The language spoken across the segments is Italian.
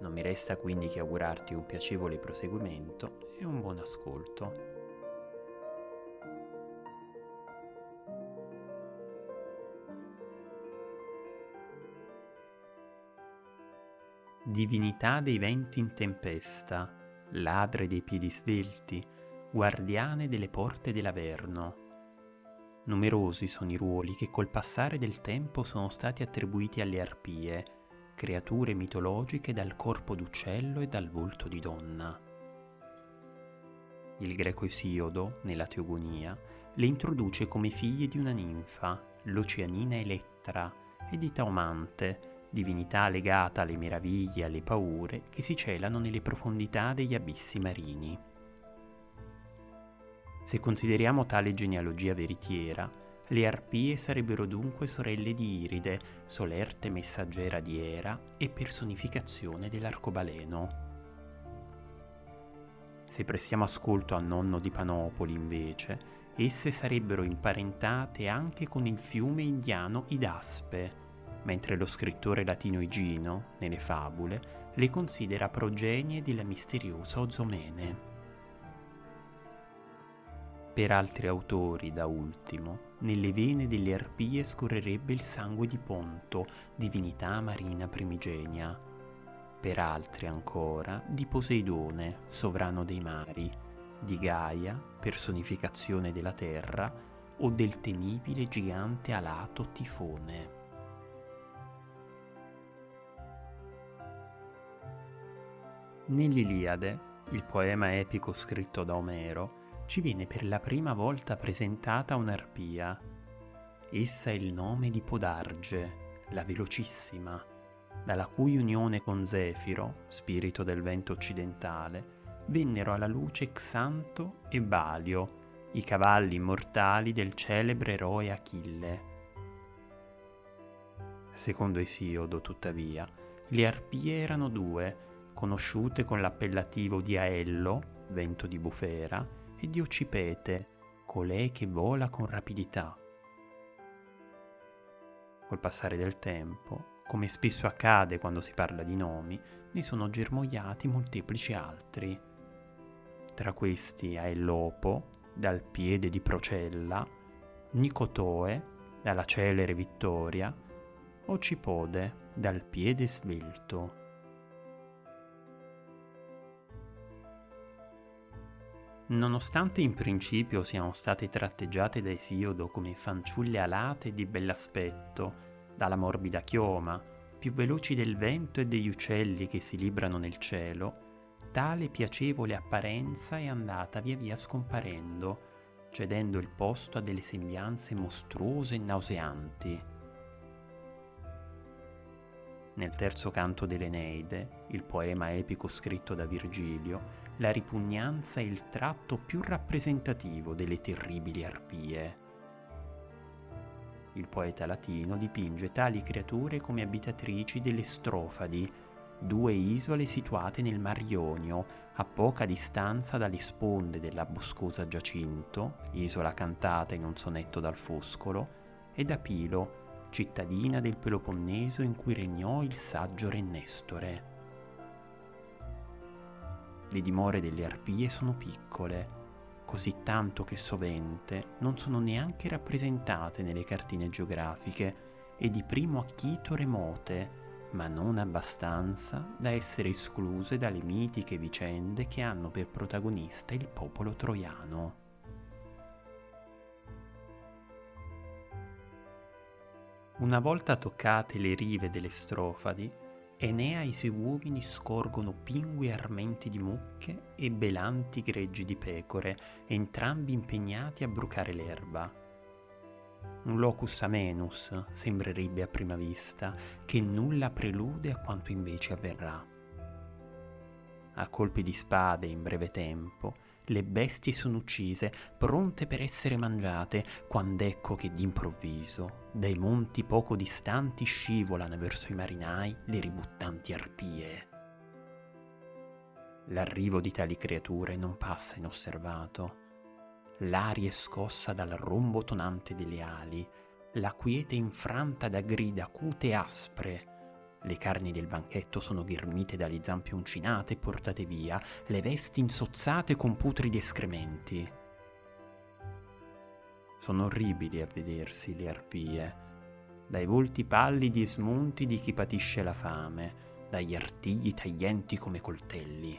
non mi resta quindi che augurarti un piacevole proseguimento e un buon ascolto. Divinità dei venti in tempesta, ladre dei piedi svelti, guardiane delle porte dell'Averno. Numerosi sono i ruoli che col passare del tempo sono stati attribuiti alle arpie, creature mitologiche dal corpo d'uccello e dal volto di donna. Il greco Esiodo, nella Teogonia, le introduce come figlie di una ninfa, l'oceanina Elettra, e di Taumante, divinità legata alle meraviglie e alle paure che si celano nelle profondità degli abissi marini. Se consideriamo tale genealogia veritiera, le arpie sarebbero dunque sorelle di Iride, solerte messaggera di Era e personificazione dell'arcobaleno. Se prestiamo ascolto a nonno di Panopoli, invece, esse sarebbero imparentate anche con il fiume indiano Idaspe, mentre lo scrittore latino Igino, nelle fabule, le considera progenie della misteriosa Ozomene. Per altri autori, da ultimo, nelle vene delle arpie scorrerebbe il sangue di Ponto, divinità marina primigenia. Per altri ancora di Poseidone, sovrano dei mari, di Gaia, personificazione della terra, o del temibile gigante alato Tifone. Nell'Iliade, il poema epico scritto da Omero, ci viene per la prima volta presentata un'arpia. Essa è il nome di Podarge, la velocissima, dalla cui unione con Zefiro, spirito del vento occidentale, vennero alla luce Xanto e Balio, i cavalli immortali del celebre eroe Achille. Secondo Esiodo, tuttavia, le arpie erano due, conosciute con l'appellativo di Aello, vento di bufera, e di Occipete, colei che vola con rapidità. Col passare del tempo, come spesso accade quando si parla di nomi, ne sono germogliati molteplici altri. Tra questi Aelopo, dal piede di Procella, Nicotoe, dalla celere Vittoria, Ocipode, dal piede svelto. Nonostante in principio siano state tratteggiate da Esiodo come fanciulle alate di bell'aspetto, dalla morbida chioma, più veloci del vento e degli uccelli che si librano nel cielo, tale piacevole apparenza è andata via via scomparendo, cedendo il posto a delle sembianze mostruose e nauseanti. Nel terzo canto dell'Eneide, il poema epico scritto da Virgilio, la ripugnanza è il tratto più rappresentativo delle terribili arpie. Il poeta latino dipinge tali creature come abitatrici delle strofadi, due isole situate nel Mar Ionio, a poca distanza dalle sponde della boscosa Giacinto, isola cantata in un sonetto dal Foscolo, e da Pilo, cittadina del Peloponneso in cui regnò il saggio Re Nestore. Le dimore delle arpie sono piccole, così tanto che sovente non sono neanche rappresentate nelle cartine geografiche e di primo acchito remote, ma non abbastanza da essere escluse dalle mitiche vicende che hanno per protagonista il popolo troiano. Una volta toccate le rive delle strofadi, Enea e i suoi uomini scorgono pingui armenti di mucche e belanti greggi di pecore, entrambi impegnati a brucare l'erba. Un locus amenus sembrerebbe a prima vista, che nulla prelude a quanto invece avverrà. A colpi di spade in breve tempo, le bestie sono uccise, pronte per essere mangiate, quando ecco che d'improvviso, dai monti poco distanti scivolano verso i marinai le ributtanti arpie. L'arrivo di tali creature non passa inosservato. L'aria è scossa dal rombo tonante delle ali, la quiete infranta da grida acute e aspre, le carni del banchetto sono ghermite dalle zampe uncinate e portate via, le vesti insozzate con putridi escrementi. Sono orribili a vedersi le arpie, dai volti pallidi e smunti di chi patisce la fame, dagli artigli taglienti come coltelli.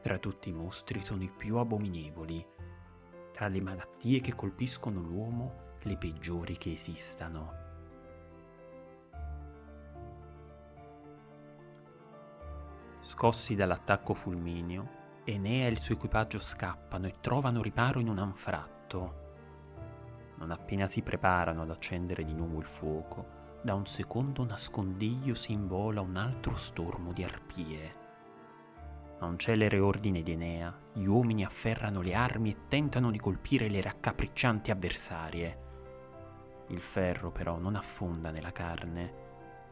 Tra tutti i mostri sono i più abominevoli, tra le malattie che colpiscono l'uomo le peggiori che esistano. Scossi dall'attacco fulmineo, Enea e il suo equipaggio scappano e trovano riparo in un anfratto. Non appena si preparano ad accendere di nuovo il fuoco, da un secondo nascondiglio si invola un altro stormo di arpie. A un celere ordine di Enea, gli uomini afferrano le armi e tentano di colpire le raccapriccianti avversarie. Il ferro però non affonda nella carne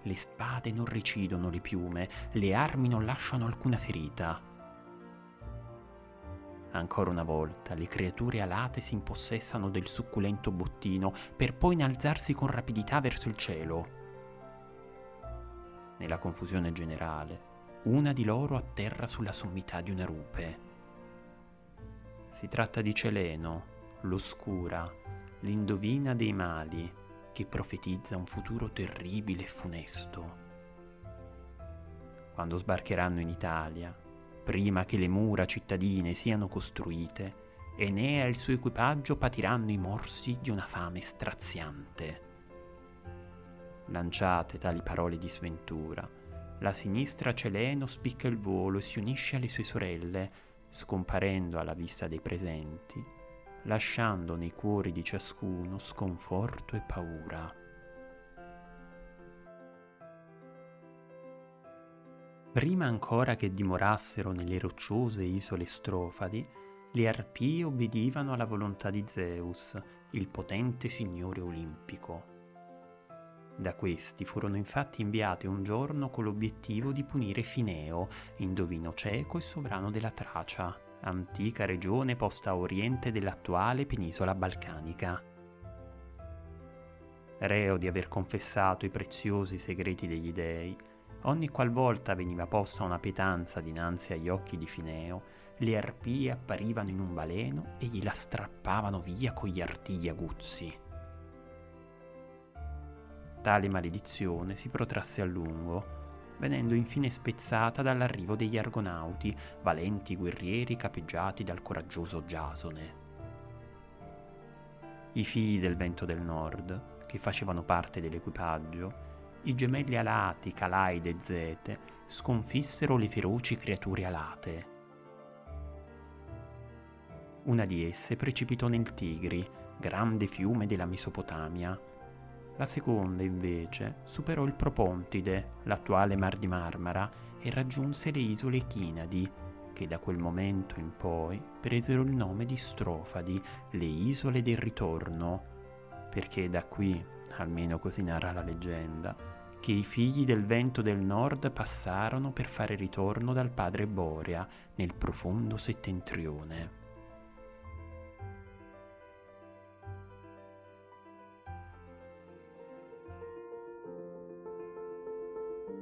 le spade non recidono le piume, le armi non lasciano alcuna ferita. Ancora una volta le creature alate si impossessano del succulento bottino per poi innalzarsi con rapidità verso il cielo. Nella confusione generale, una di loro atterra sulla sommità di una rupe. Si tratta di Celeno, l'oscura, l'indovina dei mali, che profetizza un futuro terribile e funesto. Quando sbarcheranno in Italia, prima che le mura cittadine siano costruite, Enea e il suo equipaggio patiranno i morsi di una fame straziante. Lanciate tali parole di sventura, la sinistra Celeno spicca il volo e si unisce alle sue sorelle, scomparendo alla vista dei presenti lasciando nei cuori di ciascuno sconforto e paura. Prima ancora che dimorassero nelle rocciose isole strofadi, le arpie obbedivano alla volontà di Zeus, il potente signore olimpico. Da questi furono infatti inviate un giorno con l'obiettivo di punire Fineo, indovino cieco e sovrano della Tracia, antica regione posta a oriente dell'attuale penisola balcanica. Reo di aver confessato i preziosi segreti degli dei, ogni qualvolta veniva posta una pietanza dinanzi agli occhi di Fineo, le arpie apparivano in un baleno e gliela strappavano via con gli artigli aguzzi. Tale maledizione si protrasse a lungo, venendo infine spezzata dall'arrivo degli argonauti, valenti guerrieri capeggiati dal coraggioso Giasone. I figli del vento del nord, che facevano parte dell'equipaggio, i gemelli alati Calaide e Zete, sconfissero le feroci creature alate. Una di esse precipitò nel Tigri, grande fiume della Mesopotamia, la seconda, invece, superò il Propontide, l'attuale Mar di Marmara, e raggiunse le isole Chinadi, che da quel momento in poi presero il nome di Strofadi, le isole del ritorno, perché da qui, almeno così narra la leggenda, che i figli del vento del nord passarono per fare ritorno dal padre Borea nel profondo settentrione.